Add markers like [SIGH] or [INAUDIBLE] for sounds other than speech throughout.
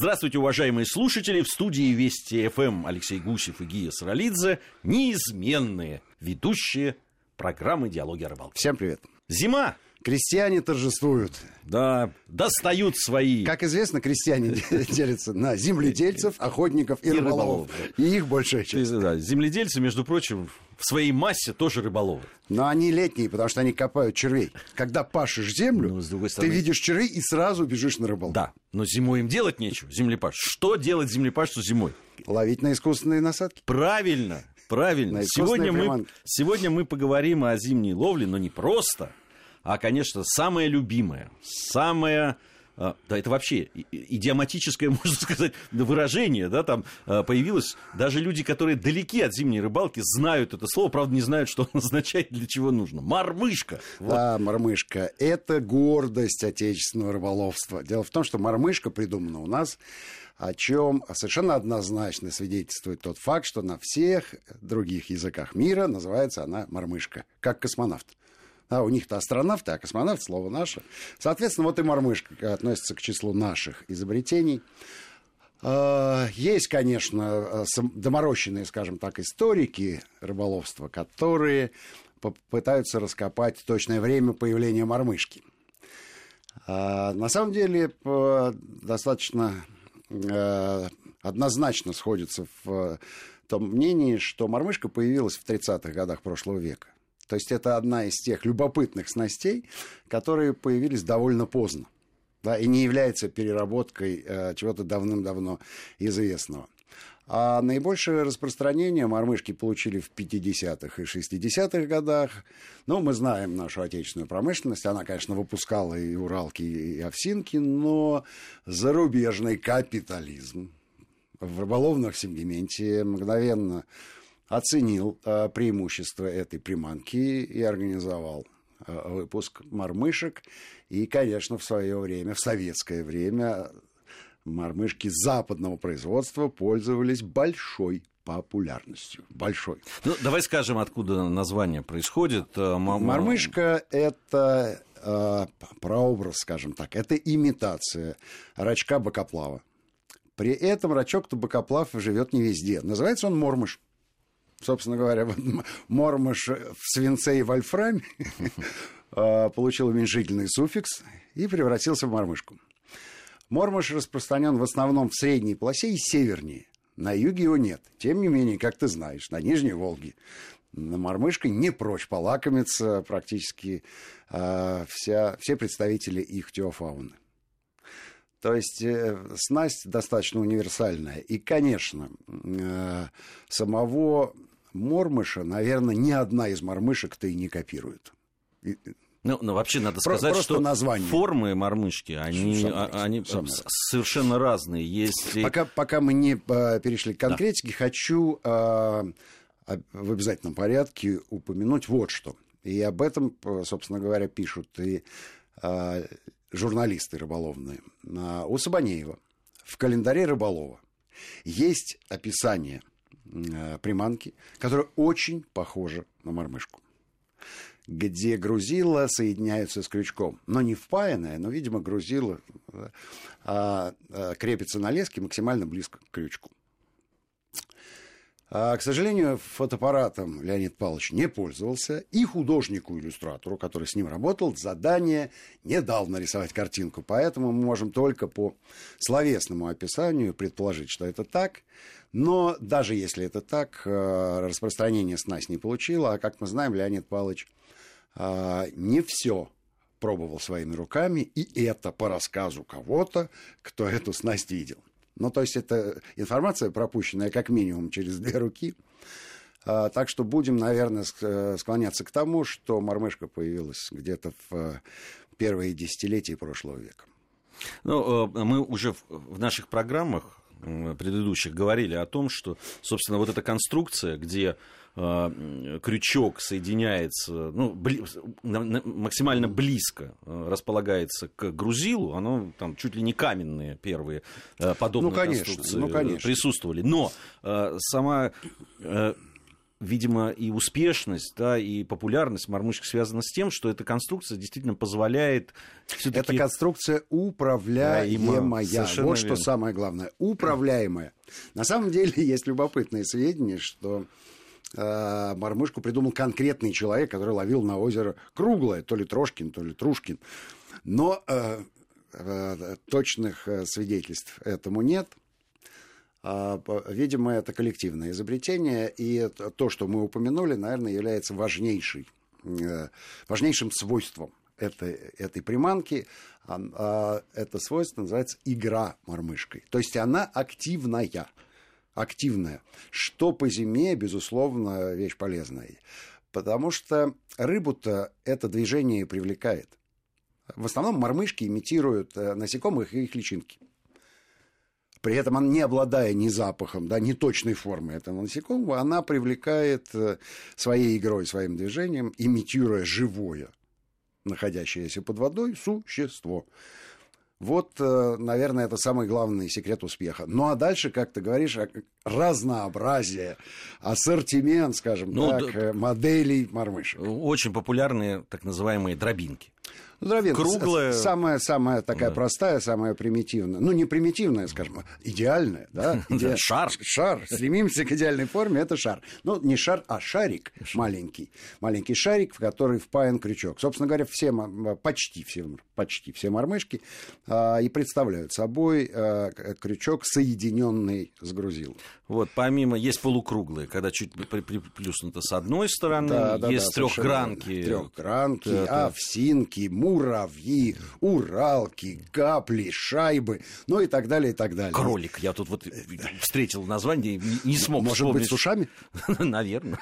Здравствуйте, уважаемые слушатели. В студии Вести ФМ Алексей Гусев и Гия Саралидзе. Неизменные ведущие программы «Диалоги о рыбалке». Всем привет. Зима. Крестьяне торжествуют. Да, достают свои. Как известно, крестьяне [LAUGHS] делятся на земледельцев, охотников и, И рыболовов. рыболовов, И их большая часть. Да, земледельцы, между прочим, в своей массе тоже рыболовы. Но они летние, потому что они копают червей. Когда пашешь землю, Ну, с другой ты стороны- видишь червей и сразу бежишь на рыбалку. Да, но зимой им делать нечего, землепаш. Что делать землепашцу зимой? Ловить на искусственные насадки. Правильно, правильно. На Сегодня мы, сегодня мы поговорим о зимней ловле, но не просто, а, конечно, самое любимое, самое... э, Да, это вообще идиоматическое, [LAUGHS] можно сказать, выражение, да, там э, появилось. Даже люди, которые далеки от зимней рыбалки, знают это слово, правда, не знают, что [LAUGHS] оно означает, для чего нужно. Мормышка. Вот. Да, мормышка. Это гордость отечественного рыболовства. Дело в том, что мормышка придумана у нас, о чем совершенно однозначно свидетельствует тот факт, что на всех других языках мира называется она мормышка, как космонавт. А у них-то астронавты, а космонавт слово наше. Соответственно, вот и мормышка относится к числу наших изобретений. А, Есть, конечно, э, доморощенные, скажем так, историки рыболовства, которые попытаются раскопать точное время появления мормышки. А, На самом деле достаточно э, однозначно сходится в э, том мнении, что мормышка появилась в 30-х годах прошлого века. То есть это одна из тех любопытных снастей, которые появились довольно поздно да, и не является переработкой э, чего-то давным-давно известного. А наибольшее распространение мормышки получили в 50-х и 60-х годах. Ну, мы знаем нашу отечественную промышленность. Она, конечно, выпускала и уралки, и овсинки, но зарубежный капитализм в рыболовном сегменте мгновенно оценил э, преимущества этой приманки и организовал э, выпуск мормышек. И, конечно, в свое время, в советское время, мормышки западного производства пользовались большой популярностью. Большой. Ну, давай скажем, откуда название происходит. Э, Мормышка – это э, прообраз, скажем так, это имитация рачка бокоплава. При этом рачок-то бокоплав живет не везде. Называется он мормыш. Собственно говоря, вот мормыш в свинце и вольфраме э, [LAUGHS] получил уменьшительный суффикс и превратился в мормышку. Мормыш распространен в основном в средней полосе и севернее. На юге его нет. Тем не менее, как ты знаешь, на Нижней Волге на мормышкой не прочь полакомиться практически э, вся, все представители их теофауны. То есть э, снасть достаточно универсальная. И, конечно, э, самого мормыша, наверное, ни одна из мормышек-то и не копирует. Ну, ну, вообще надо сказать, просто что название. формы мормышки, они, разные, они самые с- разные. совершенно разные. Есть и- Пока, пока мы не э, перешли к конкретике, хочу э, в обязательном порядке упомянуть вот что. И об этом, э, собственно говоря, пишут и э, журналисты рыболовные. А, У Сабанеева в календаре рыболова есть описание приманки, которая очень похожа на мормышку где грузила соединяются с крючком. Но не впаянная, но, видимо, грузила э, а, а, крепится на леске максимально близко к крючку. А, к сожалению, фотоаппаратом Леонид Павлович не пользовался, и художнику-иллюстратору, который с ним работал, задание не дал нарисовать картинку. Поэтому мы можем только по словесному описанию предположить, что это так. Но даже если это так, э, распространение снасть не получило, а как мы знаем, Леонид Павлович а, не все пробовал своими руками, и это по рассказу кого-то, кто эту снасть видел. Ну, то есть это информация, пропущенная как минимум через две руки. А, так что будем, наверное, э, склоняться к тому, что мормышка появилась где-то в э, первые десятилетия прошлого века. Ну, э, мы уже в- наших программах предыдущих говорили о том, что, собственно, вот эта конструкция, где крючок соединяется, ну, бли- максимально близко э, располагается к грузилу, оно там чуть ли не каменные первые э, подобные Ну, конечно, конструкции ну, э, конечно. присутствовали. Но сама э, видимо, и успешность, да, и популярность мормышек связана с тем, что эта конструкция действительно позволяет Эта конструкция управляемая. Вот верно. что самое главное. Управляемая. На самом деле [LAUGHS] есть любопытные сведения, что э, мормышку придумал конкретный человек, который ловил на озеро круглое, то ли Трошкин, то ли Трушкин. Но э, э, точных свидетельств этому нет. А, видимо, это коллективное изобретение, и то, что мы упомянули, наверное, является важнейшей, важнейшим свойством этой, этой приманки. А, это свойство называется игра мормышкой. То есть она активная. Активная. Что по зиме, безусловно, вещь полезная. Потому что рыбу-то это движение привлекает. В основном мормышки имитируют э, насекомых и их личинки. При этом она, не обладая ни запахом, да, ни точной формой этого насекомого, она привлекает э, своей игрой, своим движением, имитируя живое, находящееся под водой, существо. Вот, э, наверное, это самый главный секрет успеха. Ну а дальше, как ты говоришь, разнообразие, ассортимент, скажем ну, так, да, моделей мормышек. Очень популярные так называемые дробинки. Дровинка. Круглая. Самая, самая такая да. простая, самая примитивная. Ну, не примитивная, скажем, идеальная. Да? [LAUGHS] Иде... Шар. Шар. Стремимся к идеальной форме, это шар. Ну, не шар, а шарик маленький. Маленький шарик, в который впаян крючок. Собственно говоря, все, почти все, почти все мормышки а, и представляют собой а, крючок, соединенный с грузилом. Вот, помимо, есть полукруглые, когда чуть приплюснуто с одной стороны, да, да, есть да, трехгранки. Трехгранки, это... овсинки, муравьи, уралки, капли, шайбы, ну и так далее, и так далее. Кролик, я тут вот встретил название, не смог Может вспомнить. быть, с ушами? [LAUGHS] Наверное.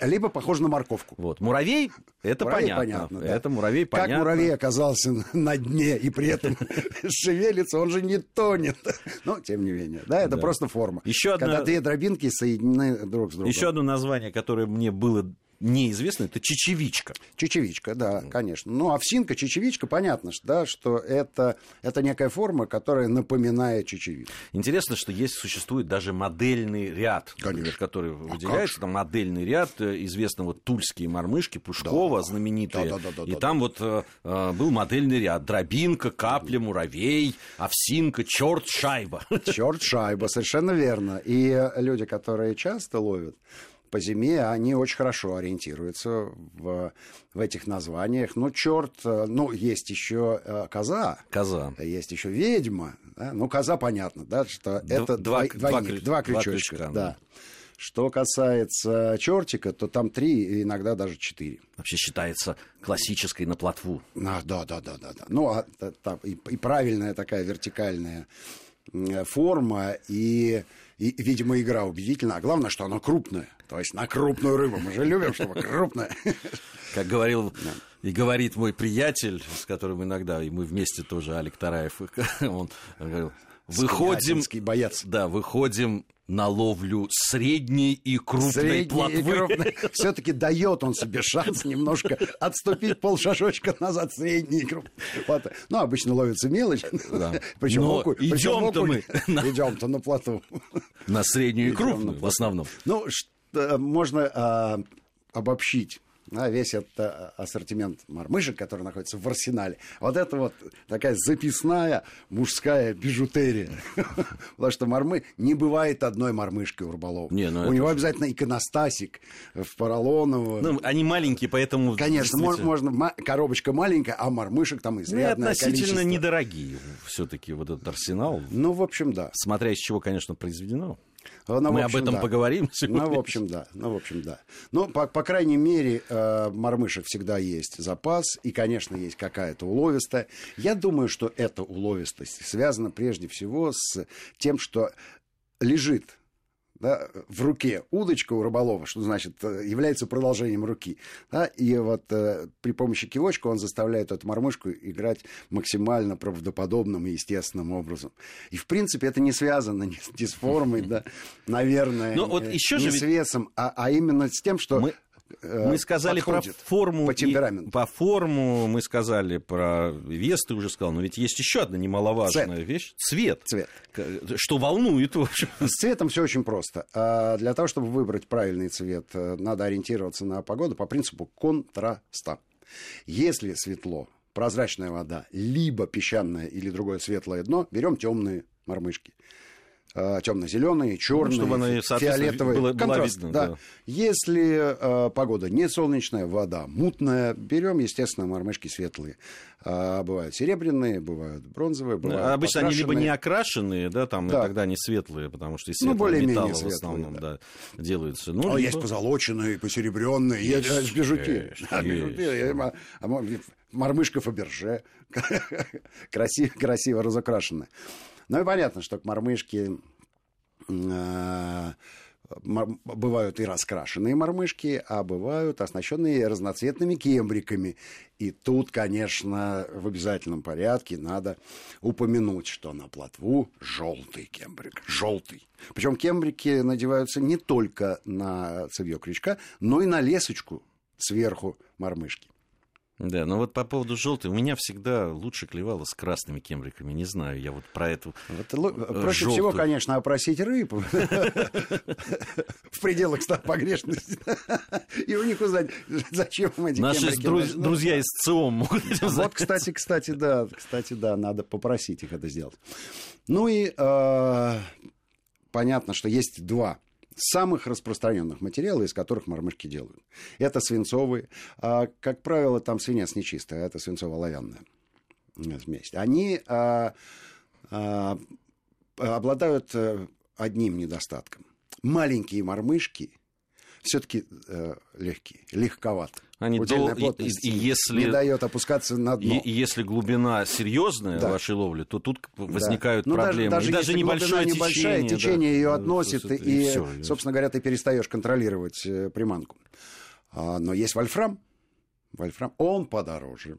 Либо похож на морковку. Вот, муравей, это муравей понятно. понятно да. Это муравей понятно. Как муравей оказался [LAUGHS] на дне и при этом [LAUGHS] шевелится, он же не тонет. Но, тем не менее, да, это просто форма. Еще одна две дробинки соединены друг с другом. Еще одно название, которое мне было неизвестно, это чечевичка. Чечевичка, да, конечно. Ну, овсинка, чечевичка, понятно, да, что это, это некая форма, которая напоминает чечевицу. Интересно, что есть, существует даже модельный ряд, конечно. который а выделяется. Там модельный ряд, э, известно вот тульские мормышки, Пушкова, да. знаменитые. Да, да, да, да, и да, там да. вот э, э, был модельный ряд. Дробинка, капля, муравей, овсинка, черт, шайба. Черт, шайба, совершенно верно. И люди, которые часто ловят, по зиме они очень хорошо ориентируются в, в этих названиях. Ну, черт, э, ну, есть еще э, коза. Коза. Есть еще ведьма. Да? Ну, коза понятно, да, что Д- это два, двойник, два, ключ, два крючочка. Два крючка, да. Что касается чертика, то там три, иногда даже четыре. Вообще считается классической на плотву. А, да, да, да, да, да. Ну, а, та, и, и правильная такая вертикальная форма, и, и, видимо, игра убедительна. А главное, что она крупная. То есть на крупную рыбу. Мы же любим, чтобы крупная. Как говорил и говорит мой приятель, с которым иногда, и мы вместе тоже, Алик Тараев, [LAUGHS] он говорил, выходим... боец. Да, выходим на ловлю средней и крупной средней плотвы. [LAUGHS] Все-таки дает он себе шанс немножко отступить полшажочка назад средней и крупной. Ну, обычно ловится мелочь. Да. Причем окунь. Идем-то мы. Идем-то на плотву. На среднюю и крупную в основном. Ну, можно а, обобщить да, весь этот а, ассортимент мормышек, который находится в арсенале. Вот это вот такая записная мужская бижутерия. [LAUGHS] Потому что мормы... Не бывает одной мормышки у рыболова. Не, ну у него обязательно иконостасик в поролоновую. Ну, они маленькие, поэтому... Конечно, можно... Коробочка маленькая, а мормышек там изрядное ну, относительно недорогие все-таки вот этот арсенал. Ну, в общем, да. Смотря из чего, конечно, произведено. Ну, Мы общем, об этом да. поговорим сегодня. Ну, в общем, да. Ну, в общем, да. Ну, по, по крайней мере, э, мормышек всегда есть запас, и, конечно, есть какая-то уловистая. Я думаю, что эта уловистость связана прежде всего с тем, что лежит да, в руке удочка у рыболова, что значит, э, является продолжением руки. Да, и вот э, при помощи кивочка он заставляет эту мормышку играть максимально правдоподобным и естественным образом. И, в принципе, это не связано ни с, ни с формой, да, [LAUGHS] наверное, Но вот еще не же с весом, а, а именно с тем, что... Мы мы сказали про форму. По темпераменту. по форму мы сказали про вес, ты уже сказал. Но ведь есть еще одна немаловажная Цвет. вещь. Цвет. Цвет. Что волнует, в общем. С цветом все очень просто. А Для того, чтобы выбрать правильный цвет, э, надо ориентироваться на погоду по принципу контраста. Если светло, прозрачная вода, либо песчаное или другое светлое дно, берем темные мормышки. Темно-зеленые, черные, чтобы она, фиолетовые. было- была Контраст, видна, да. да. Если э, погода не солнечная, вода мутная, берем, естественно, мормышки светлые. А, бывают серебряные, бывают бронзовые, бывают Обычно они либо не окрашенные, да, там, и Да. тогда они светлые, потому что из Ну, светлого более-менее металла в светлые, основном да. да, делаются. Ну, А либо- есть позолоченные, посеребренные, есть, есть бижуки. есть, Да, бижуки. Я ма- а мо- Мормышка Фаберже. [LAUGHS] красиво, красиво разукрашенная. Ну и понятно, что к мормышке э, бывают и раскрашенные мормышки, а бывают оснащенные разноцветными кембриками. И тут, конечно, в обязательном порядке надо упомянуть, что на плотву желтый кембрик. Желтый. Причем кембрики надеваются не только на цевье крючка, но и на лесочку сверху мормышки. Да, но вот по поводу желтой, у меня всегда лучше клевало с красными кембриками. Не знаю, я вот про эту... Вот, Э, проще желтую. всего, конечно, опросить рыб в пределах ста погрешности. И у них узнать, зачем им эти Наши нужны. друзья из ЦИОМ могут Вот, кстати, кстати, да, кстати, да, надо попросить их это сделать. Ну и э, понятно, что есть два самых распространенных материала, из которых мормышки делают. Это свинцовые. А, как правило, там свинец нечистая, а это свинцово-оловянная э, смесь. Они а, а, обладают э, одним недостатком. Маленькие мормышки все-таки легкие, легковаты. Они Удельная дол- и- плотность и- и если- не дает опускаться на дно. И, и если глубина серьезная Да. вашей ловли, то тут Да. возникают Ну, даже- проблемы. Даже, и даже если небольшое глубина небольшая, течение, течение да. ее Да, относит, то- и, всё, собственно говоря, ты перестаешь контролировать э, приманку. А, но есть вольфрам. Вольфрам, он подороже.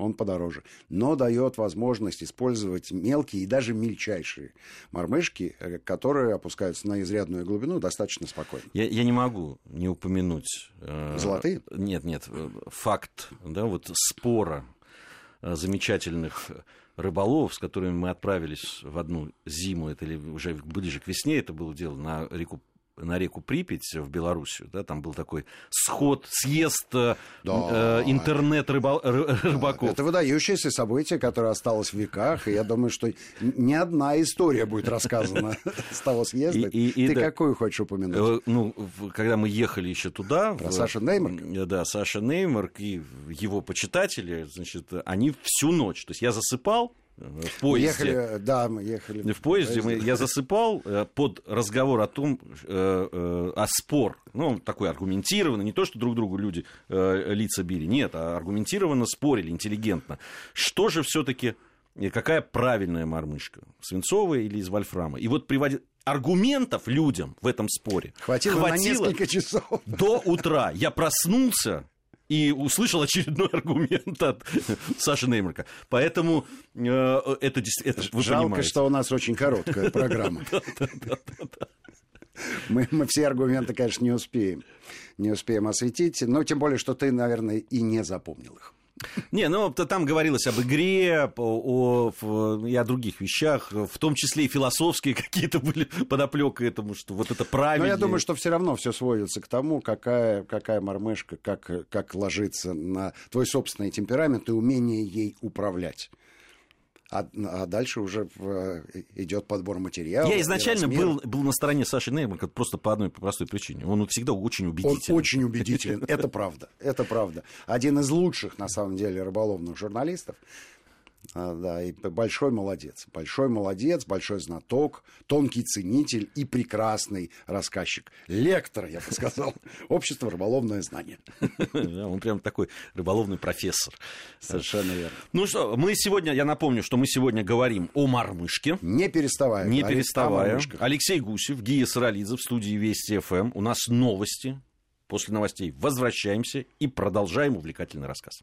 Он подороже. Но дает возможность использовать мелкие и даже мельчайшие мормышки, э, которые опускаются на изрядную глубину достаточно спокойно. Я, я не могу не упомянуть... э, Золотые? Нет, нет, э, факт, да, вот спора замечательных рыболовов, с которыми мы отправились в одну зиму, это или уже ближе к весне это было дело, на реку на реку Припять в Белоруссию, да, там был такой сход, съезд э, Да. э, интернет-рыбаков. Это выдающееся событие, которое осталось в веках, и я думаю, что ни одна история будет рассказана [LAUGHS] с того съезда. Ты какую хочешь упомянуть? Э, Ну, когда мы ехали еще туда... Про Сашу Неймарка? э, Да, Саша Неймарк и его почитатели, значит, они всю ночь. То есть я засыпал э, в Мы поезде. ехали, да, мы ехали. В поезде мы- я засыпал э, под разговор о том, э, о спор. Ну, такой аргументированный, не то, что друг другу люди лица били, нет, а аргументированно спорили, интеллигентно. Что же все-таки, какая правильная мормышка? Свинцовая или из вольфрама? И вот приводит аргументов людям в этом споре Хватило, на несколько часов. до утра. Я проснулся и услышал очередной [LAUGHS] аргумент от Саши Неймарка. Поэтому э, это действительно... это вы Жалко, понимаете. что у нас очень короткая [LAUGHS] программа. Мы, мы все аргументы, конечно, не успеем. Не успеем осветить. Но тем более, что ты, наверное, и не запомнил их. Не, ну там говорилось об игре, о, о- и о других вещах, в том числе и философские [LAUGHS] какие-то были подоплека этому, что вот это Но правильно. я думаю, что все равно все сводится к тому, какая, какая мормышка, как, как ложится на твой собственный темперамент и умение ей управлять. А, а дальше уже в- идет подбор материала. Я изначально был, был на стороне Саши Неймарка просто по одной простой причине. Он всегда очень Он убедителен. очень убедителен. [LAUGHS] Это правда. Это правда. Один из лучших, на самом деле, рыболовных журналистов. А, да, и большой молодец. Большой молодец, большой знаток, тонкий ценитель и прекрасный рассказчик. Лектор, я бы сказал. [LAUGHS] Общество рыболовное знание. [LAUGHS] Он прям такой рыболовный профессор. Совершенно верно. Ну что, мы сегодня, я напомню, что мы сегодня говорим о мормышке. Не переставая. Не переставая. Алексей Гусев, Гия Саралидзе в студии Вести ФМ. У нас новости. После новостей возвращаемся и продолжаем увлекательный рассказ.